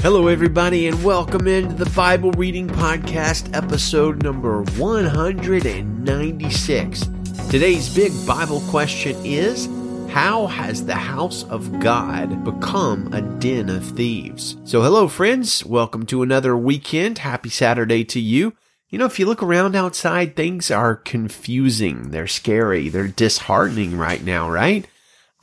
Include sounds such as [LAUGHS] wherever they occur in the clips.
Hello, everybody, and welcome into the Bible Reading Podcast, episode number 196. Today's big Bible question is How has the house of God become a den of thieves? So, hello, friends. Welcome to another weekend. Happy Saturday to you. You know, if you look around outside, things are confusing. They're scary. They're disheartening right now, right?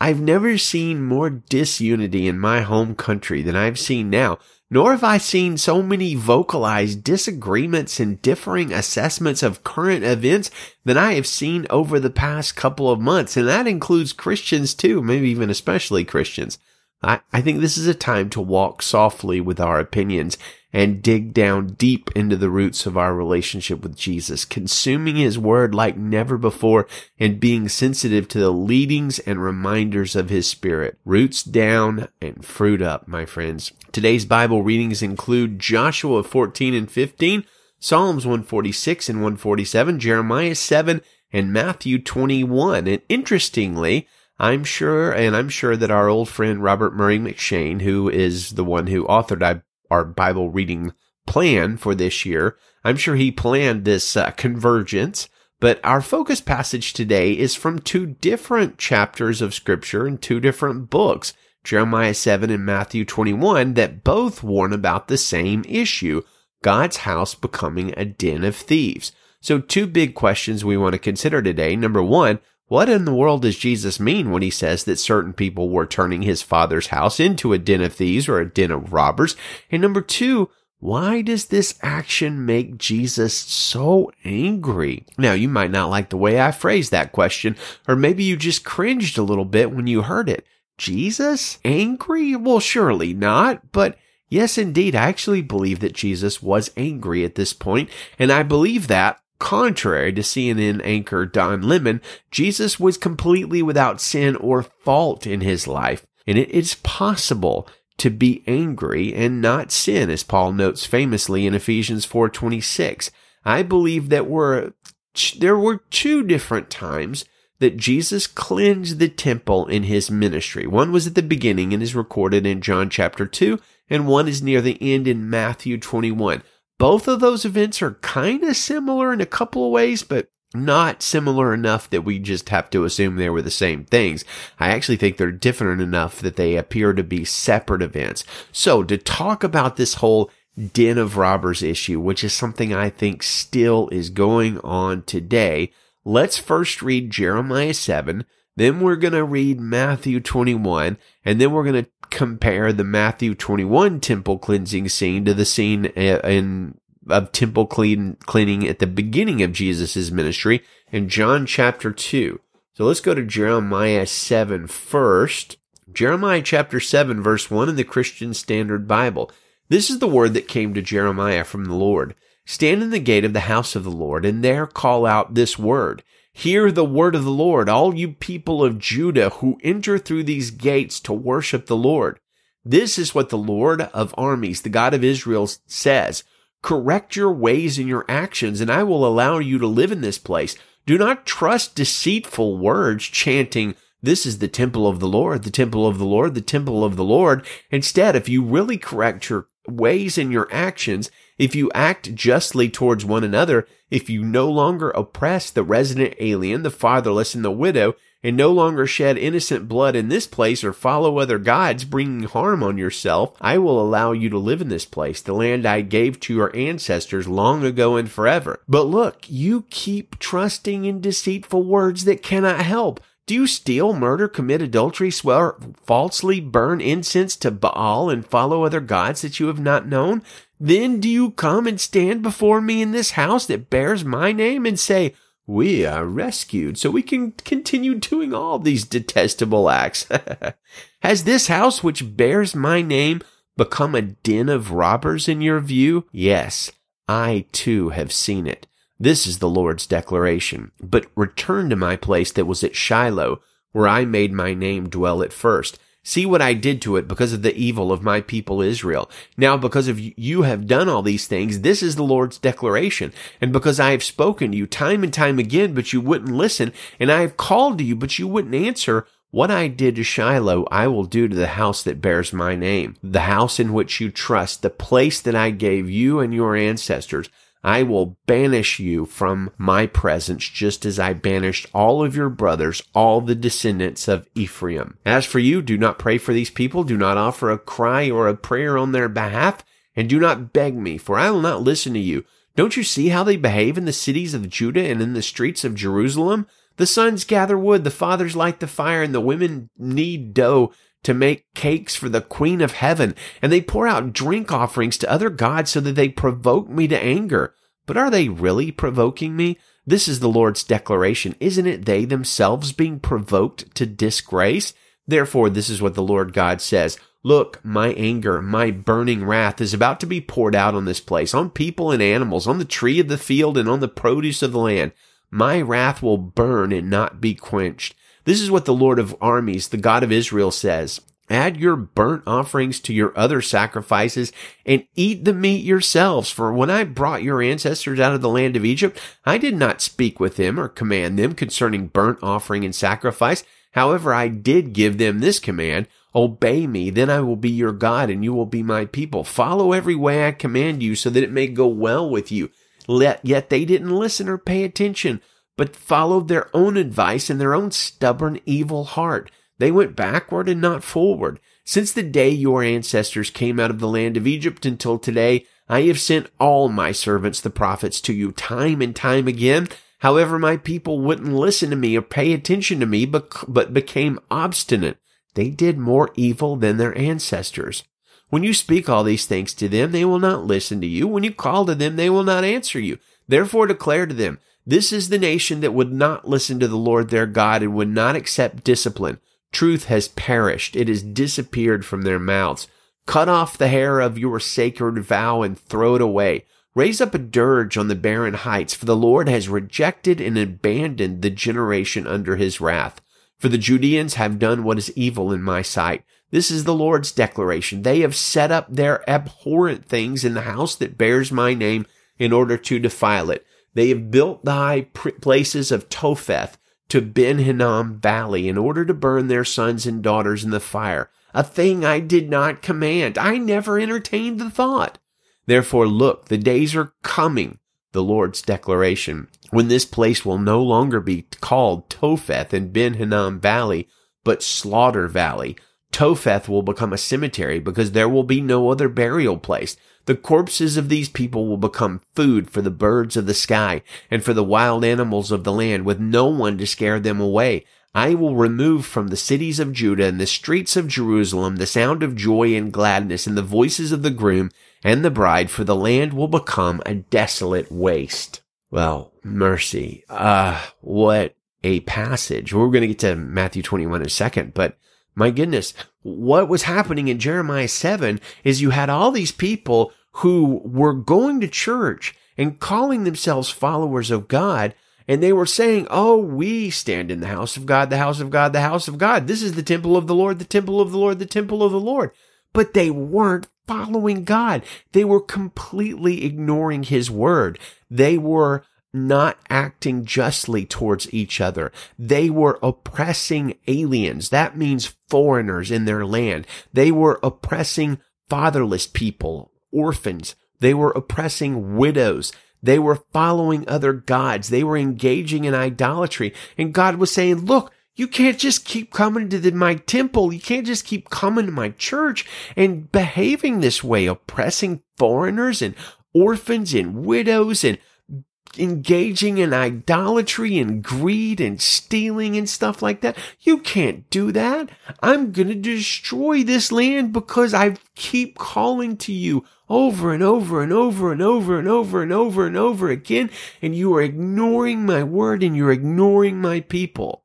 I've never seen more disunity in my home country than I've seen now, nor have I seen so many vocalized disagreements and differing assessments of current events than I have seen over the past couple of months. And that includes Christians too, maybe even especially Christians. I, I think this is a time to walk softly with our opinions and dig down deep into the roots of our relationship with Jesus, consuming his word like never before and being sensitive to the leadings and reminders of his spirit. Roots down and fruit up, my friends. Today's Bible readings include Joshua 14 and 15, Psalms 146 and 147, Jeremiah 7, and Matthew 21. And interestingly, I'm sure, and I'm sure that our old friend Robert Murray M'Cheyne, who is the one who authored our Bible reading plan for this year, I'm sure he planned this uh, convergence. But our focus passage today is from two different chapters of scripture in two different books, Jeremiah 7 and Matthew 21, that both warn about the same issue, God's house becoming a den of thieves. So two big questions we want to consider today. Number one, what in the world does Jesus mean when he says that certain people were turning his father's house into a den of thieves or a den of robbers? And number two, why does this action make Jesus so angry? Now, you might not like the way I phrased that question, or maybe you just cringed a little bit when you heard it. Jesus? Angry? Well, surely not, but yes, indeed, I actually believe that Jesus was angry at this point, and I believe that Contrary to CNN anchor Don Lemon, Jesus was completely without sin or fault in his life, and it is possible to be angry and not sin, as Paul notes famously in Ephesians 4:26. I believe that were there were two different times that Jesus cleansed the temple in his ministry. One was at the beginning and is recorded in John chapter 2, and one is near the end in Matthew 21. Both of those events are kind of similar in a couple of ways, but not similar enough that we just have to assume they were the same things. I actually think they're different enough that they appear to be separate events. So to talk about this whole den of robbers issue, which is something I think still is going on today, let's first read Jeremiah 7. Then we're going to read Matthew 21 and then we're going to compare the Matthew 21 temple cleansing scene to the scene uh, in of temple clean, cleaning at the beginning of Jesus' ministry in John chapter 2. So let's go to Jeremiah 7 first. Jeremiah chapter 7 verse 1 in the Christian Standard Bible. This is the word that came to Jeremiah from the Lord. Stand in the gate of the house of the Lord and there call out this word. Hear the word of the Lord, all you people of Judah who enter through these gates to worship the Lord. This is what the Lord of armies, the God of Israel says. Correct your ways and your actions, and I will allow you to live in this place. Do not trust deceitful words chanting, this is the temple of the Lord, the temple of the Lord, the temple of the Lord. Instead, if you really correct your ways in your actions, if you act justly towards one another, if you no longer oppress the resident alien, the fatherless, and the widow, and no longer shed innocent blood in this place or follow other gods, bringing harm on yourself, I will allow you to live in this place, the land I gave to your ancestors long ago and forever. But look, you keep trusting in deceitful words that cannot help. Do you steal, murder, commit adultery, swear falsely, burn incense to Baal, and follow other gods that you have not known? Then do you come and stand before me in this house that bears my name and say, we are rescued so we can continue doing all these detestable acts. [LAUGHS] Has this house which bears my name become a den of robbers in your view? Yes, I too have seen it. This is the Lord's declaration. But return to my place that was at Shiloh, where I made my name dwell at first. See what I did to it because of the evil of my people Israel. Now, because of you have done all these things, this is the Lord's declaration. And because I have spoken to you time and time again, but you wouldn't listen, and I have called to you, but you wouldn't answer, What I did to Shiloh, I will do to the house that bears my name, the house in which you trust, the place that I gave you and your ancestors. I will banish you from my presence, just as I banished all of your brothers, all the descendants of Ephraim. As for you, do not pray for these people, do not offer a cry or a prayer on their behalf, and do not beg me, for I will not listen to you. Don't you see how they behave in the cities of Judah and in the streets of Jerusalem? The sons gather wood, the fathers light the fire, and the women knead dough to make cakes for the queen of heaven, and they pour out drink offerings to other gods so that they provoke me to anger. But are they really provoking me? This is the Lord's declaration. Isn't it they themselves being provoked to disgrace? Therefore, this is what the Lord God says. Look, my anger, my burning wrath is about to be poured out on this place, on people and animals, on the tree of the field and on the produce of the land. My wrath will burn and not be quenched. This is what the Lord of armies, the God of Israel says. Add your burnt offerings to your other sacrifices and eat the meat yourselves. For when I brought your ancestors out of the land of Egypt, I did not speak with them or command them concerning burnt offering and sacrifice. However, I did give them this command. Obey me, then I will be your God and you will be my people. Follow every way I command you so that it may go well with you. Let, Yet they didn't listen or pay attention, but followed their own advice and their own stubborn, evil heart. They went backward and not forward. Since the day your ancestors came out of the land of Egypt until today, I have sent all my servants, the prophets, to you time and time again. However, my people wouldn't listen to me or pay attention to me, but, became obstinate. They did more evil than their ancestors. When you speak all these things to them, they will not listen to you. When you call to them, they will not answer you. Therefore declare to them, this is the nation that would not listen to the Lord their God and would not accept discipline. Truth has perished. It has disappeared from their mouths. Cut off the hair of your sacred vow and throw it away. Raise up a dirge on the barren heights, for the Lord has rejected and abandoned the generation under his wrath. For the Judeans have done what is evil in my sight. This is the Lord's declaration. They have set up their abhorrent things in the house that bears my name in order to defile it. They have built the high places of Topheth to Ben Hinnom Valley in order to burn their sons and daughters in the fire, a thing I did not command. I never entertained the thought. Therefore, look, the days are coming, the Lord's declaration, when this place will no longer be called Topheth and Ben Hinnom Valley, but Slaughter Valley, Topheth will become a cemetery because there will be no other burial place. The corpses of these people will become food for the birds of the sky and for the wild animals of the land with no one to scare them away. I will remove from the cities of Judah and the streets of Jerusalem the sound of joy and gladness and the voices of the groom and the bride, for the land will become a desolate waste. Well, mercy. Ah, uh, what a passage. We're going to get to Matthew 21 in a second, but my goodness, what was happening in Jeremiah 7 is you had all these people who were going to church and calling themselves followers of God. And they were saying, Oh, we stand in the house of God, the house of God, the house of God. This is the temple of the Lord, the temple of the Lord, the temple of the Lord. But they weren't following God. They were completely ignoring his word. They were not acting justly towards each other. They were oppressing aliens. That means foreigners in their land. They were oppressing fatherless people, orphans. They were oppressing widows. They were following other gods. They were engaging in idolatry. And God was saying, look, you can't just keep coming to the, my temple. You can't just keep coming to my church and behaving this way, oppressing foreigners and orphans and widows and engaging in idolatry and greed and stealing and stuff like that. You can't do that. I'm going to destroy this land because I keep calling to you over and over and over and over and over and over and over again. And you are ignoring my word and you're ignoring my people.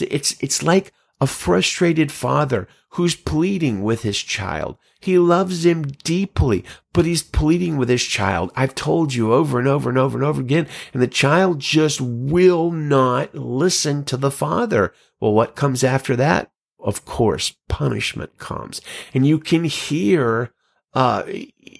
It's, it's like a frustrated father who's pleading with his child. He loves him deeply, but he's pleading with his child. I've told you over and over and over and over again, and the child just will not listen to the father. Well, what comes after that? Of course, punishment comes. And you can hear uh,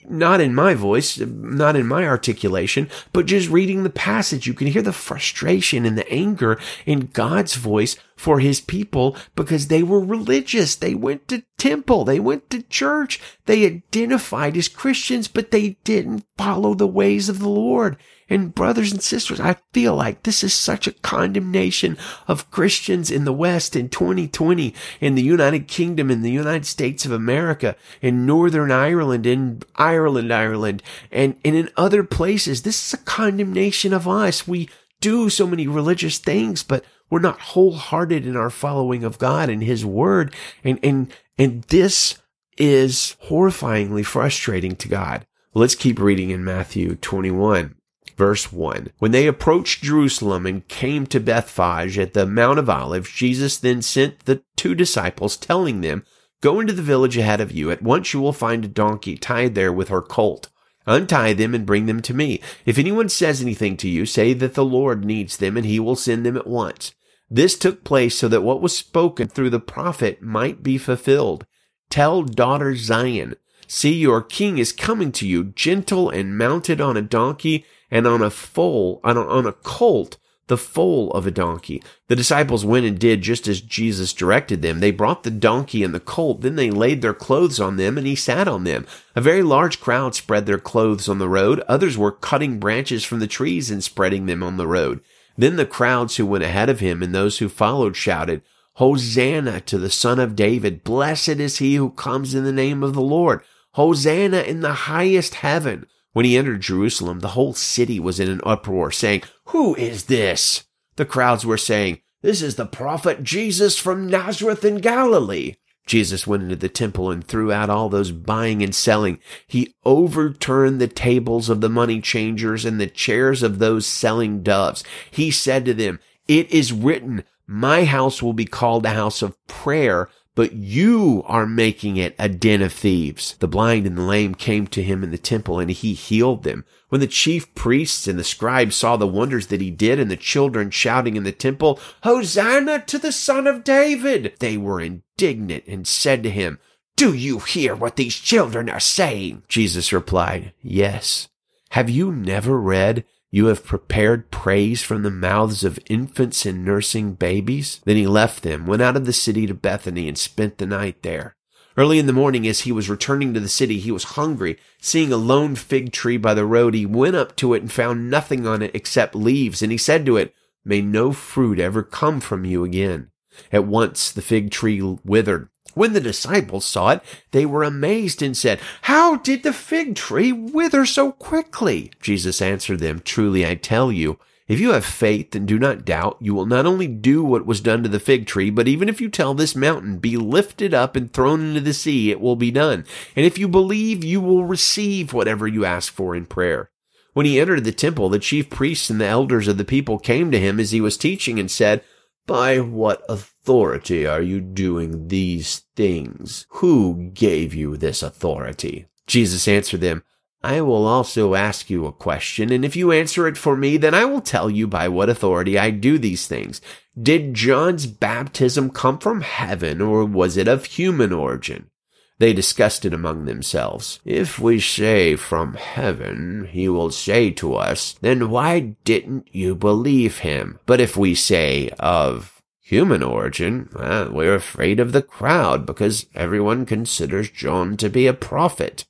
not in my voice, not in my articulation, but just reading the passage, you can hear the frustration and the anger in God's voice for his people because they were religious. They went to temple. They went to church. They identified as Christians, but they didn't follow the ways of the Lord. And brothers and sisters, I feel like this is such a condemnation of Christians in the West in 2020, in the United Kingdom, in the United States of America, in Northern Ireland, in Ireland, Ireland, and, and in other places. This is a condemnation of us. We do so many religious things, but we're not wholehearted in our following of God and His Word. And, and, and this is horrifyingly frustrating to God. Let's keep reading in Matthew 21. Verse 1. When they approached Jerusalem and came to Bethphage at the Mount of Olives, Jesus then sent the two disciples, telling them, Go into the village ahead of you. At once you will find a donkey tied there with her colt. Untie them and bring them to me. If anyone says anything to you, say that the Lord needs them and he will send them at once. This took place so that what was spoken through the prophet might be fulfilled. Tell daughter Zion, see your king is coming to you, gentle and mounted on a donkey and on a foal, on a, on a colt, the foal of a donkey. The disciples went and did just as Jesus directed them. They brought the donkey and the colt, then they laid their clothes on them, and he sat on them. A very large crowd spread their clothes on the road. Others were cutting branches from the trees and spreading them on the road. Then the crowds who went ahead of him and those who followed shouted, Hosanna to the Son of David. Blessed is he who comes in the name of the Lord. Hosanna in the highest heaven. When he entered Jerusalem, the whole city was in an uproar, saying, Who is this? The crowds were saying, This is the prophet Jesus from Nazareth in Galilee. Jesus went into the temple and threw out all those buying and selling. He overturned the tables of the money changers and the chairs of those selling doves. He said to them, It is written, My house will be called a house of prayer, but you are making it a den of thieves. The blind and the lame came to him in the temple and he healed them. When the chief priests and the scribes saw the wonders that he did and the children shouting in the temple, Hosanna to the son of David, they were indignant and said to him, Do you hear what these children are saying? Jesus replied, Yes. Have you never read you have prepared praise from the mouths of infants and nursing babies. Then he left them, went out of the city to Bethany, and spent the night there. Early in the morning, as he was returning to the city, he was hungry. Seeing a lone fig tree by the road, he went up to it and found nothing on it except leaves. And he said to it, May no fruit ever come from you again. At once the fig tree withered. When the disciples saw it, they were amazed and said, How did the fig tree wither so quickly? Jesus answered them, Truly I tell you, if you have faith and do not doubt, you will not only do what was done to the fig tree, but even if you tell this mountain, be lifted up and thrown into the sea, it will be done. And if you believe, you will receive whatever you ask for in prayer. When he entered the temple, the chief priests and the elders of the people came to him as he was teaching and said, by what authority are you doing these things? Who gave you this authority? Jesus answered them, I will also ask you a question, and if you answer it for me, then I will tell you by what authority I do these things. Did John's baptism come from heaven, or was it of human origin? They discussed it among themselves. If we say from heaven, he will say to us, then why didn't you believe him? But if we say of human origin, well, we're afraid of the crowd because everyone considers John to be a prophet.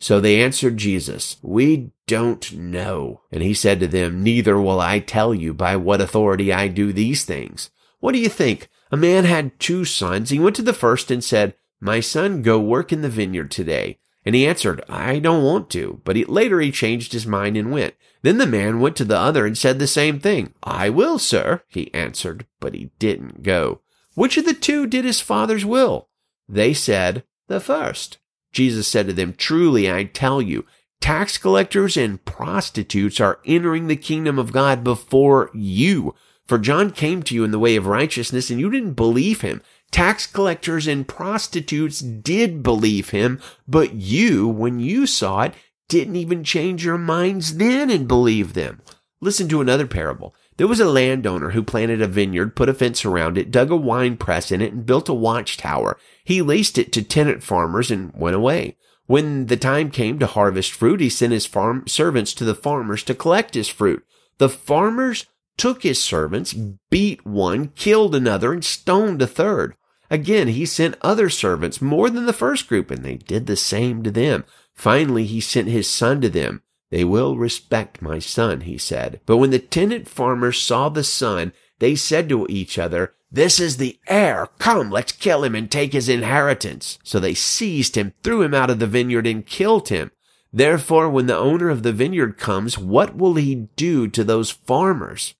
So they answered Jesus, We don't know. And he said to them, Neither will I tell you by what authority I do these things. What do you think? A man had two sons. He went to the first and said, my son, go work in the vineyard today. And he answered, I don't want to. But he, later he changed his mind and went. Then the man went to the other and said the same thing. I will, sir, he answered, but he didn't go. Which of the two did his father's will? They said, the first. Jesus said to them, Truly I tell you, tax collectors and prostitutes are entering the kingdom of God before you. For John came to you in the way of righteousness and you didn't believe him. Tax collectors and prostitutes did believe him, but you, when you saw it, didn't even change your minds then and believe them. Listen to another parable. There was a landowner who planted a vineyard, put a fence around it, dug a wine press in it, and built a watchtower. He leased it to tenant farmers and went away. When the time came to harvest fruit, he sent his farm servants to the farmers to collect his fruit. The farmers took his servants, beat one, killed another, and stoned a third. Again, he sent other servants, more than the first group, and they did the same to them. Finally, he sent his son to them. They will respect my son, he said. But when the tenant farmers saw the son, they said to each other, This is the heir. Come, let's kill him and take his inheritance. So they seized him, threw him out of the vineyard, and killed him. Therefore, when the owner of the vineyard comes, what will he do to those farmers?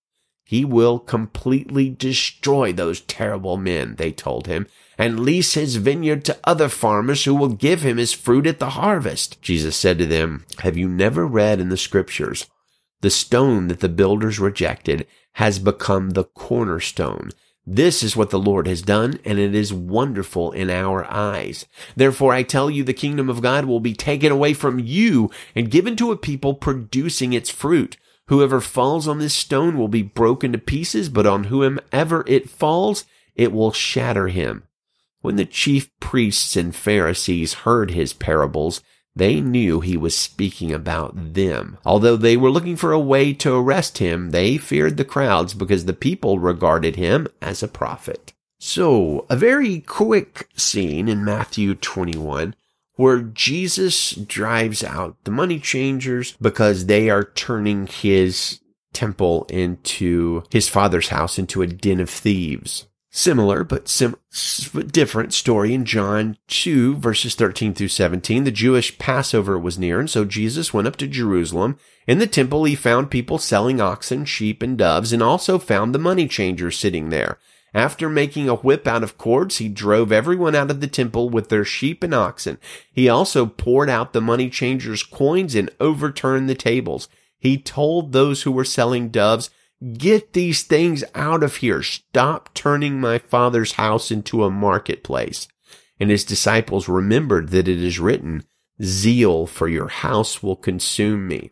He will completely destroy those terrible men, they told him, and lease his vineyard to other farmers who will give him his fruit at the harvest. Jesus said to them, Have you never read in the scriptures, the stone that the builders rejected has become the cornerstone. This is what the Lord has done, and it is wonderful in our eyes. Therefore, I tell you, the kingdom of God will be taken away from you and given to a people producing its fruit. Whoever falls on this stone will be broken to pieces, but on whomever it falls, it will shatter him. When the chief priests and Pharisees heard his parables, they knew he was speaking about them. Although they were looking for a way to arrest him, they feared the crowds because the people regarded him as a prophet. So, a very quick scene in Matthew 21 where Jesus drives out the money changers because they are turning his temple into his father's house into a den of thieves. Similar but sim- different story in John 2 verses 13 through 17. The Jewish Passover was near and so Jesus went up to Jerusalem. In the temple he found people selling oxen, sheep, and doves and also found the money changers sitting there. After making a whip out of cords, he drove everyone out of the temple with their sheep and oxen. He also poured out the money changers' coins and overturned the tables. He told those who were selling doves, Get these things out of here. Stop turning my father's house into a marketplace. And his disciples remembered that it is written, Zeal for your house will consume me.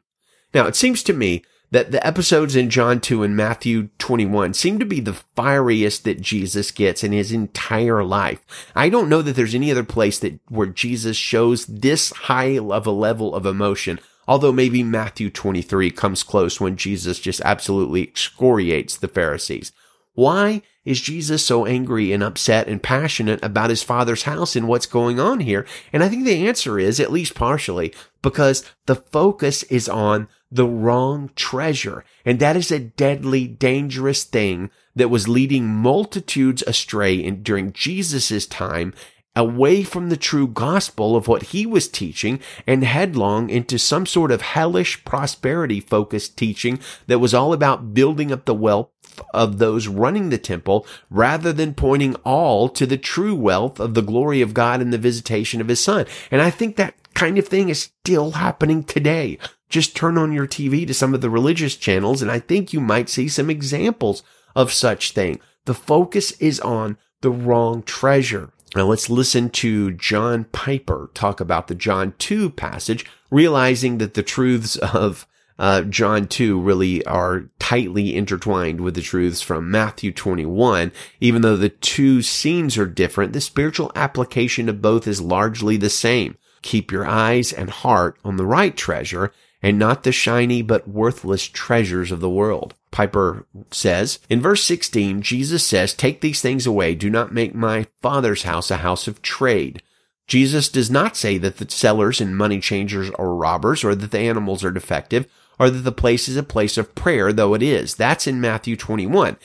Now, it seems to me that the episodes in John 2 and Matthew 21 seem to be the fieriest that Jesus gets in his entire life. I don't know that there's any other place that where Jesus shows this high of a level of emotion. Although maybe Matthew 23 comes close when Jesus just absolutely excoriates the Pharisees. Why is Jesus so angry and upset and passionate about his father's house and what's going on here? And I think the answer is, at least partially, because the focus is on the wrong treasure. And that is a deadly, dangerous thing that was leading multitudes astray in, during Jesus' time away from the true gospel of what he was teaching and headlong into some sort of hellish prosperity focused teaching that was all about building up the wealth of those running the temple rather than pointing all to the true wealth of the glory of God and the visitation of his son. And I think that kind of thing is still happening today. Just turn on your TV to some of the religious channels and I think you might see some examples of such thing. The focus is on the wrong treasure. Now let's listen to John Piper talk about the John 2 passage, realizing that the truths of uh, John 2 really are tightly intertwined with the truths from Matthew 21. Even though the two scenes are different, the spiritual application of both is largely the same. Keep your eyes and heart on the right treasure and not the shiny but worthless treasures of the world. Piper says, in verse 16, Jesus says, take these things away. Do not make my father's house a house of trade. Jesus does not say that the sellers and money changers are robbers or that the animals are defective or that the place is a place of prayer, though it is. That's in Matthew 21.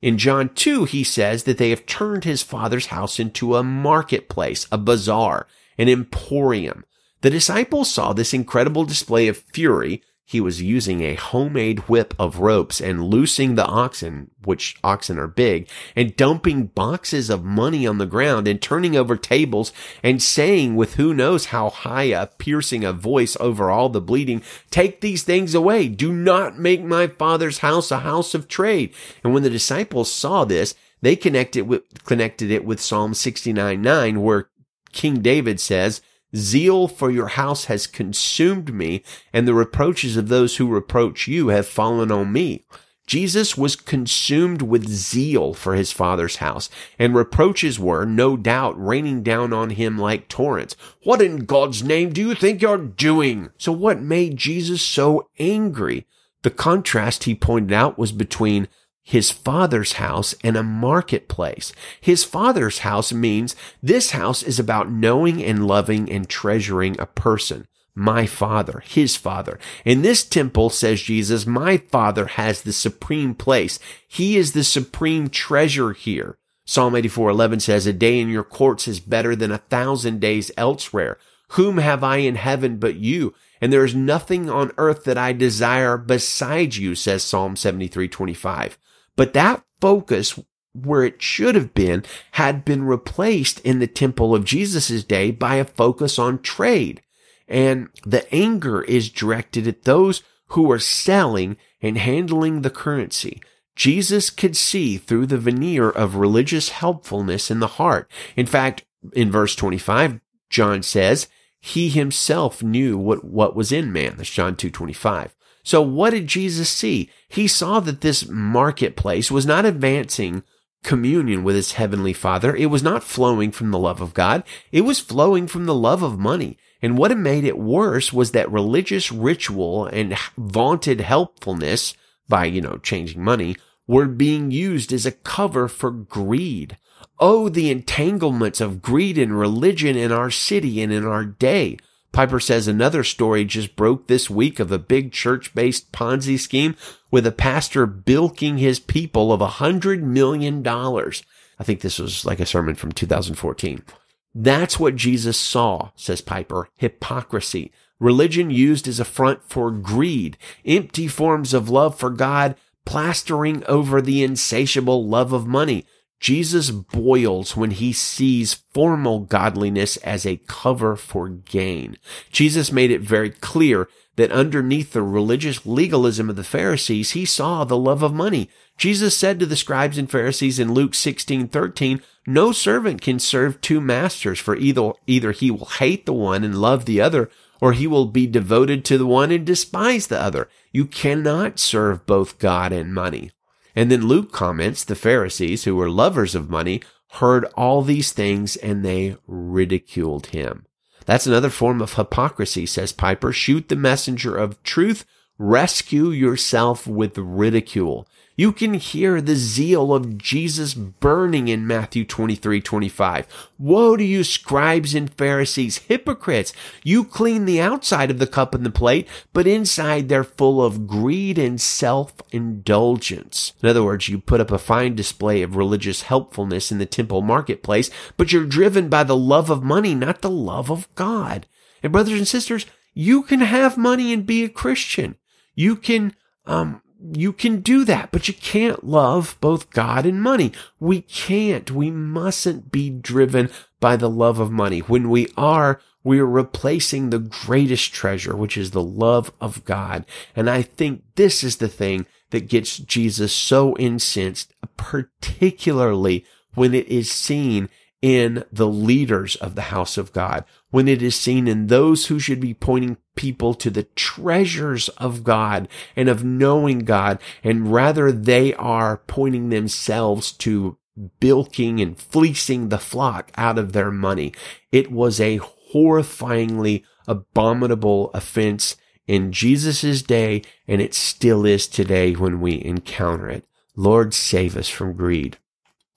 In John 2, he says that they have turned his father's house into a marketplace, a bazaar, an emporium. The disciples saw this incredible display of fury. He was using a homemade whip of ropes and loosing the oxen, which oxen are big, and dumping boxes of money on the ground and turning over tables and saying with who knows how high a piercing a voice over all the bleeding, take these things away. Do not make my father's house a house of trade. And when the disciples saw this, they connected with, connected it with Psalm 69, 9, where King David says, Zeal for your house has consumed me, and the reproaches of those who reproach you have fallen on me. Jesus was consumed with zeal for his father's house, and reproaches were, no doubt, raining down on him like torrents. What in God's name do you think you're doing? So what made Jesus so angry? The contrast he pointed out was between his father's house and a marketplace. His father's house means this house is about knowing and loving and treasuring a person. My father, his father. In this temple, says Jesus, my father has the supreme place. He is the supreme treasure here. Psalm 84:11 says, "A day in your courts is better than a thousand days elsewhere. Whom have I in heaven but you? And there is nothing on earth that I desire besides you," says Psalm 73:25. But that focus where it should have been had been replaced in the temple of Jesus' day by a focus on trade. And the anger is directed at those who are selling and handling the currency. Jesus could see through the veneer of religious helpfulness in the heart. In fact, in verse 25, John says, he himself knew what, what was in man. That's John 2.25. So what did Jesus see? He saw that this marketplace was not advancing communion with his heavenly father. It was not flowing from the love of God. It was flowing from the love of money. And what had made it worse was that religious ritual and vaunted helpfulness by, you know, changing money were being used as a cover for greed. Oh, the entanglements of greed and religion in our city and in our day. Piper says another story just broke this week of a big church based Ponzi scheme with a pastor bilking his people of a hundred million dollars. I think this was like a sermon from 2014. That's what Jesus saw, says Piper. Hypocrisy. Religion used as a front for greed. Empty forms of love for God plastering over the insatiable love of money. Jesus boils when he sees formal godliness as a cover for gain. Jesus made it very clear that underneath the religious legalism of the Pharisees, he saw the love of money. Jesus said to the scribes and Pharisees in Luke 16, 13, no servant can serve two masters for either, either he will hate the one and love the other, or he will be devoted to the one and despise the other. You cannot serve both God and money. And then Luke comments, the Pharisees, who were lovers of money, heard all these things and they ridiculed him. That's another form of hypocrisy, says Piper. Shoot the messenger of truth. Rescue yourself with ridicule. You can hear the zeal of Jesus burning in Matthew 23, 25. Woe to you, scribes and Pharisees, hypocrites! You clean the outside of the cup and the plate, but inside they're full of greed and self-indulgence. In other words, you put up a fine display of religious helpfulness in the temple marketplace, but you're driven by the love of money, not the love of God. And brothers and sisters, you can have money and be a Christian. You can, um, you can do that, but you can't love both God and money. We can't. We mustn't be driven by the love of money. When we are, we are replacing the greatest treasure, which is the love of God. And I think this is the thing that gets Jesus so incensed, particularly when it is seen in the leaders of the house of God, when it is seen in those who should be pointing people to the treasures of God and of knowing God, and rather they are pointing themselves to bilking and fleecing the flock out of their money. It was a horrifyingly abominable offense in Jesus' day, and it still is today when we encounter it. Lord, save us from greed.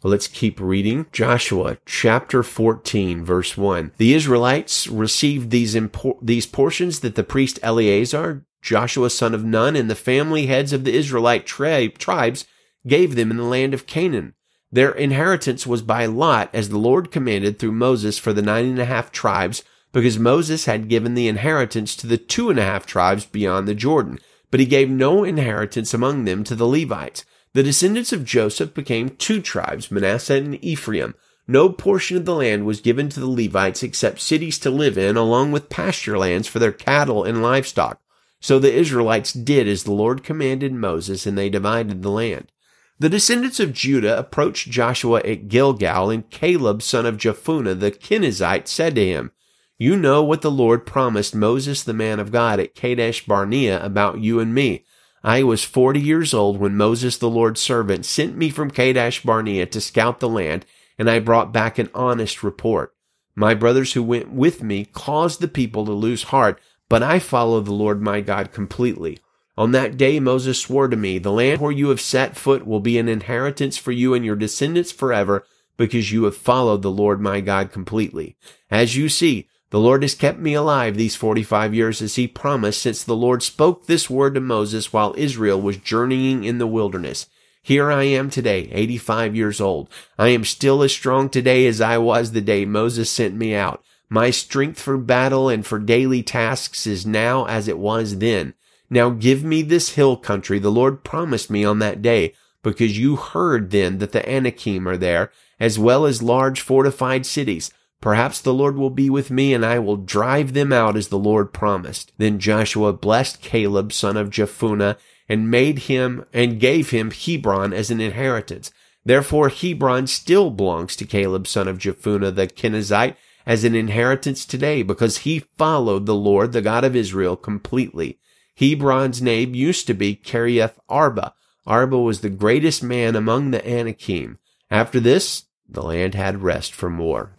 Well, let's keep reading. Joshua chapter 14 verse 1. The Israelites received these impor- these portions that the priest Eleazar, Joshua son of Nun, and the family heads of the Israelite tri- tribes gave them in the land of Canaan. Their inheritance was by lot as the Lord commanded through Moses for the nine and a half tribes because Moses had given the inheritance to the two and a half tribes beyond the Jordan, but he gave no inheritance among them to the Levites. The descendants of Joseph became two tribes, Manasseh and Ephraim. No portion of the land was given to the Levites except cities to live in, along with pasture lands for their cattle and livestock. So the Israelites did as the Lord commanded Moses, and they divided the land. The descendants of Judah approached Joshua at Gilgal, and Caleb, son of Jephunneh the Kenizzite, said to him, You know what the Lord promised Moses, the man of God, at Kadesh Barnea about you and me. I was 40 years old when Moses, the Lord's servant, sent me from Kadesh Barnea to scout the land, and I brought back an honest report. My brothers who went with me caused the people to lose heart, but I followed the Lord my God completely. On that day Moses swore to me, the land where you have set foot will be an inheritance for you and your descendants forever, because you have followed the Lord my God completely. As you see, the Lord has kept me alive these 45 years as he promised since the Lord spoke this word to Moses while Israel was journeying in the wilderness. Here I am today, 85 years old. I am still as strong today as I was the day Moses sent me out. My strength for battle and for daily tasks is now as it was then. Now give me this hill country the Lord promised me on that day, because you heard then that the Anakim are there, as well as large fortified cities. Perhaps the Lord will be with me and I will drive them out as the Lord promised. Then Joshua blessed Caleb, son of Jephunneh, and made him and gave him Hebron as an inheritance. Therefore Hebron still belongs to Caleb, son of Jephunneh the Kenizzite, as an inheritance today, because he followed the Lord, the God of Israel, completely. Hebron's name used to be Kiriath Arba. Arba was the greatest man among the Anakim. After this, the land had rest from war.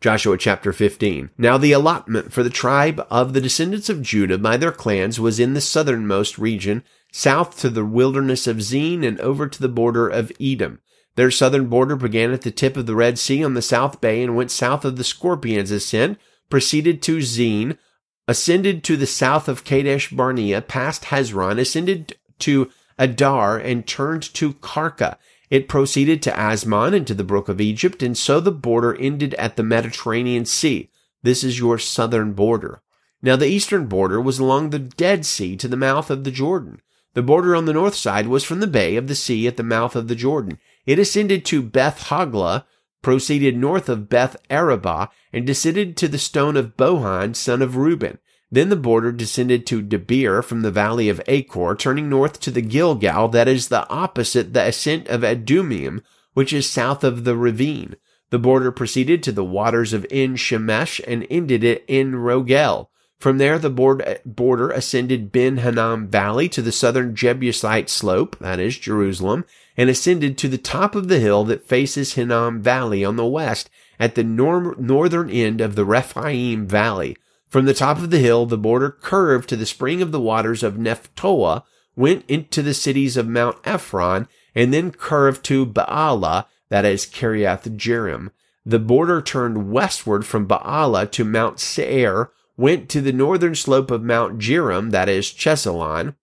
Joshua chapter 15. Now the allotment for the tribe of the descendants of Judah by their clans was in the southernmost region, south to the wilderness of Zin and over to the border of Edom. Their southern border began at the tip of the Red Sea on the south bay and went south of the Scorpion's ascent, proceeded to Zin, ascended to the south of Kadesh Barnea, past Hezron, ascended to Addar, and turned to Karka. It proceeded to Asmon and to the brook of Egypt, and so the border ended at the Mediterranean Sea. This is your southern border. Now the eastern border was along the Dead Sea to the mouth of the Jordan. The border on the north side was from the bay of the sea at the mouth of the Jordan. It ascended to Beth Hoglah, proceeded north of Beth Arabah, and descended to the stone of Bohan, son of Reuben. Then the border descended to Debir from the valley of Achor, turning north to the Gilgal that is the opposite the ascent of Adumim, which is south of the ravine. The border proceeded to the waters of En Shemesh and ended it in Rogel. From there, the border ascended Ben Hinnom Valley to the southern Jebusite slope, that is Jerusalem, and ascended to the top of the hill that faces Hinnom Valley on the west at the nor- northern end of the Rephaim Valley. From the top of the hill, the border curved to the spring of the waters of Nephtoah, went into the cities of Mount Ephron, and then curved to Baalah, that is Kiriath Jearim. The border turned westward from Baalah to Mount Seir, went to the northern slope of Mount Jearim, that is Chesalon,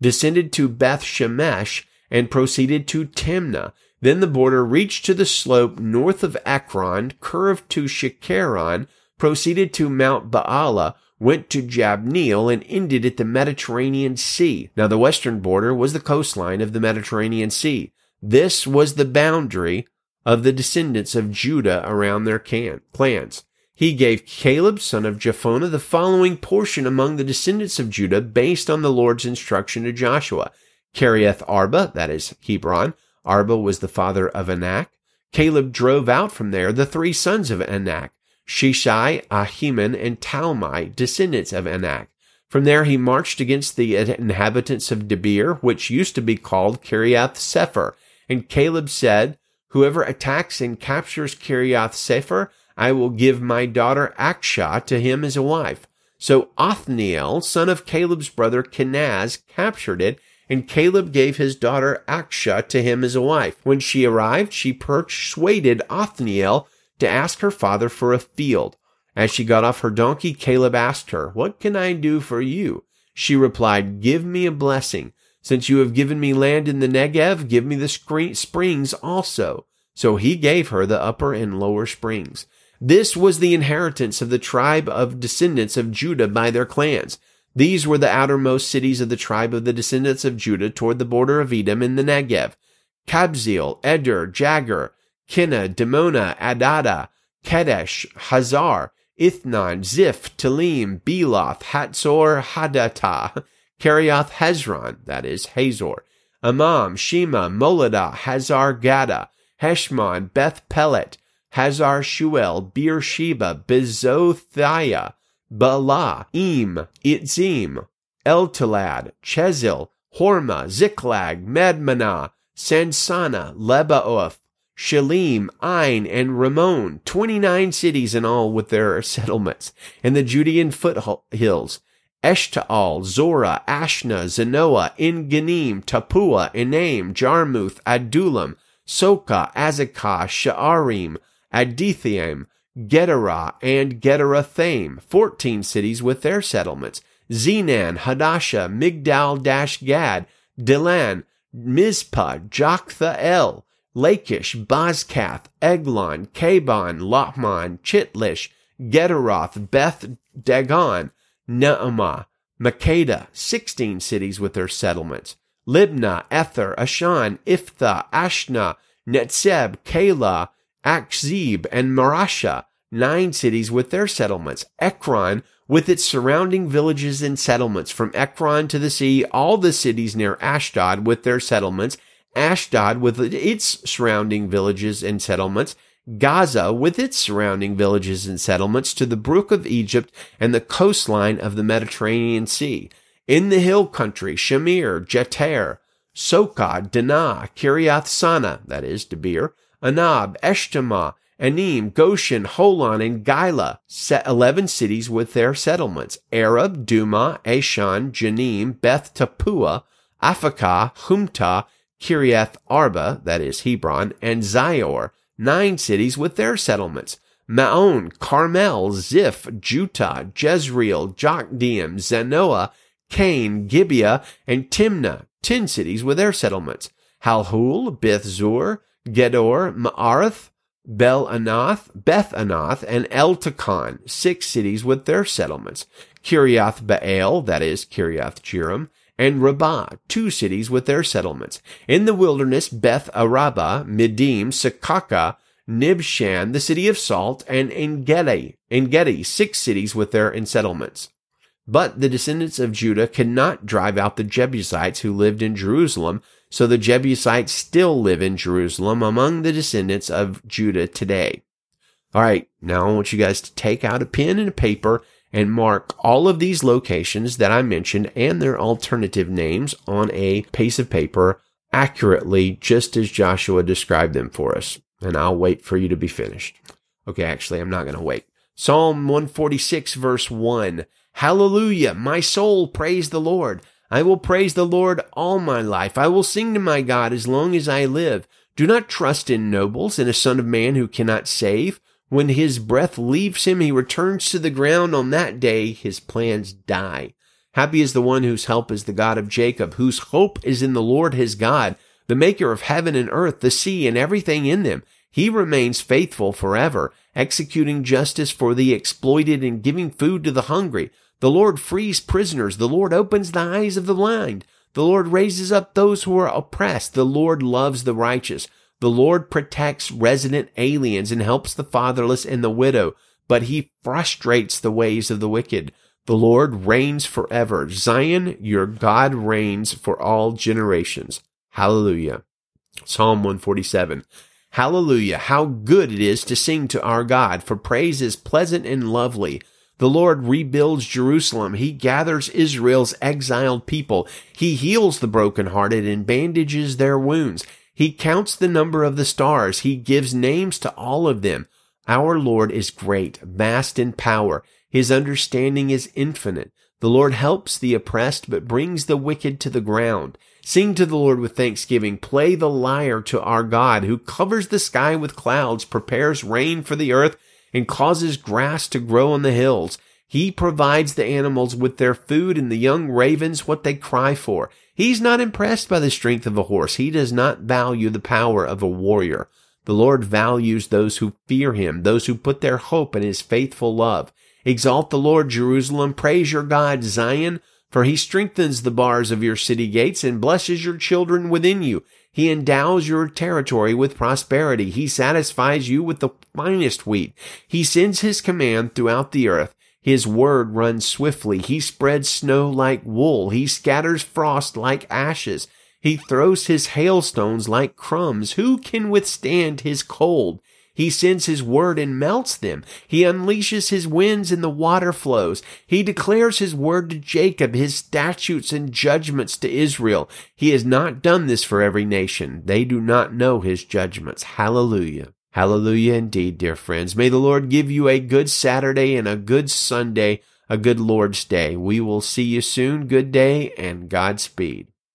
descended to Beth Shemesh, and proceeded to Timnah. Then the border reached to the slope north of Ekron, curved to Shikkeron, proceeded to Mount Baalah, went to Jabneel, and ended at the Mediterranean Sea. Now the western border was the coastline of the Mediterranean Sea. This was the boundary of the descendants of Judah around their can- clans. He gave Caleb, son of Jephunneh, the following portion among the descendants of Judah based on the Lord's instruction to Joshua. Kiriath Arba, that is Hebron. Arba was the father of Anak. Caleb drove out from there the three sons of Anak, Sheshai, Ahiman, and Talmai, descendants of Anak. From there he marched against the inhabitants of Debir, which used to be called Kiriath Sepher. And Caleb said, Whoever attacks and captures Kiriath Sepher, I will give my daughter Achsah to him as a wife. So Othniel, son of Caleb's brother Kenaz, captured it and Caleb gave his daughter Achsah to him as a wife. When she arrived, she persuaded Othniel to ask her father for a field. As she got off her donkey, Caleb asked her, What can I do for you? She replied, Give me a blessing. Since you have given me land in the Negev, give me the springs also. So he gave her the upper and lower springs. This was the inheritance of the tribe of descendants of Judah by their clans. These were the outermost cities of the tribe of the descendants of Judah toward the border of Edom in the Negev. Kabzeel, Eder, Jagur, Kinah, Dimonah, Adadah, Kedesh, Hazar, Ithnan, Ziph, Talim, Beloth, Hatzor, Hadattah, Kiriath Hezron, that is, Hazor, Amam, Shema, Moladah, Hazar Gaddah, Heshmon, Beth Pelet, Hazar Shuel, Beersheba, Bezothiah, Bala, Im, Itzim, Eltolad, Chesil, Hormah, Ziklag, Madmannah, Sansannah, Lebaoth, Shalim, Ain, and Ramon, 29 cities in all with their [LAUGHS] settlements, and the Judean foothills, Eshtaol, Zorah, Ashnah, Zanoah, En-gannim, Tappuah, Enaim, Jarmuth, Adullam, Socoh, Azekah, Sha'arim, Adithaim, Gederah, and Gederothaim, fourteen cities with their settlements. Zenan, Hadashah, Migdal Gad, Dilan, Mizpah, Joktheel, Lachish, Bozkath, Eglon, Cabbon, Lahmon, Chitlish, Gederoth, Beth Dagon, Naamah, Makkedah, 16 cities with their settlements. Libnah, Ether, Ashan, Iphtah, Ashnah, Netzeb, Keilah, Achzib, and Mareshah, nine cities with their settlements. Ekron, with its surrounding villages and settlements, from Ekron to the sea, all the cities near Ashdod with their settlements, Ashdod with its surrounding villages and settlements, Gaza with its surrounding villages and settlements to the brook of Egypt and the coastline of the Mediterranean Sea. In the hill country, Shamir, Jeter, Socoh, Dinah, Kiriath Sannah, that is, Debir, Anab, Eshtemoh, Anim, Goshen, Holon, and Giloh, eleven cities with their settlements. Arab, Dumah, Ashan, Janim, Beth Tappuah, Aphekah, Humtah, Kiriath Arba, that is Hebron, and Zior, nine cities with their settlements. Maon, Carmel, Ziph, Juttah, Jezreel, Jokdeam, Zanoah, Kain, Gibeah, and Timnah, ten cities with their settlements. Halhul, Beth Zur, Gedor, Ma'arath, Bel Anath, Beth Anath, and El six cities with their settlements. Kiriath Baal, that is Kiriath Jearim, and Rabbah, two cities with their settlements. In the wilderness, Beth Arabah, Middin, Secacah, Nibshan, the city of salt, and Engedi, Engedi, six cities with their settlements. But the descendants of Judah cannot drive out the Jebusites who lived in Jerusalem, so the Jebusites still live in Jerusalem among the descendants of Judah today. All right, now I want you guys to take out a pen and a paper and mark all of these locations that I mentioned and their alternative names on a piece of paper accurately, just as Joshua described them for us. And I'll wait for you to be finished. Okay, actually, I'm not going to wait. Psalm 146 verse 1. Hallelujah. My soul praise the Lord. I will praise the Lord all my life. I will sing to my God as long as I live. Do not trust in nobles and a son of man who cannot save. When his breath leaves him, he returns to the ground. On that day, his plans die. Happy is the one whose help is the God of Jacob, whose hope is in the Lord his God, the maker of heaven and earth, the sea, and everything in them. He remains faithful forever, executing justice for the exploited and giving food to the hungry. The Lord frees prisoners. The Lord opens the eyes of the blind. The Lord raises up those who are oppressed. The Lord loves the righteous. The Lord protects resident aliens and helps the fatherless and the widow, but he frustrates the ways of the wicked. The Lord reigns forever. Zion, your God reigns for all generations. Hallelujah. Psalm 147. Hallelujah. How good it is to sing to our God, for praise is pleasant and lovely. The Lord rebuilds Jerusalem. He gathers Israel's exiled people. He heals the brokenhearted and bandages their wounds. He counts the number of the stars. He gives names to all of them. Our Lord is great, vast in power. His understanding is infinite. The Lord helps the oppressed, but brings the wicked to the ground. Sing to the Lord with thanksgiving. Play the lyre to our God, who covers the sky with clouds, prepares rain for the earth, and causes grass to grow on the hills. He provides the animals with their food and the young ravens what they cry for. He's not impressed by the strength of a horse. He does not value the power of a warrior. The Lord values those who fear him, those who put their hope in his faithful love. Exalt the Lord, Jerusalem. Praise your God, Zion, for he strengthens the bars of your city gates and blesses your children within you. He endows your territory with prosperity. He satisfies you with the finest wheat. He sends his command throughout the earth. His word runs swiftly. He spreads snow like wool. He scatters frost like ashes. He throws his hailstones like crumbs. Who can withstand his cold? He sends his word and melts them. He unleashes his winds and the water flows. He declares his word to Jacob, his statutes and judgments to Israel. He has not done this for every nation. They do not know his judgments. Hallelujah. Hallelujah indeed, dear friends. May the Lord give you a good Saturday and a good Sunday, a good Lord's Day. We will see you soon. Good day and Godspeed.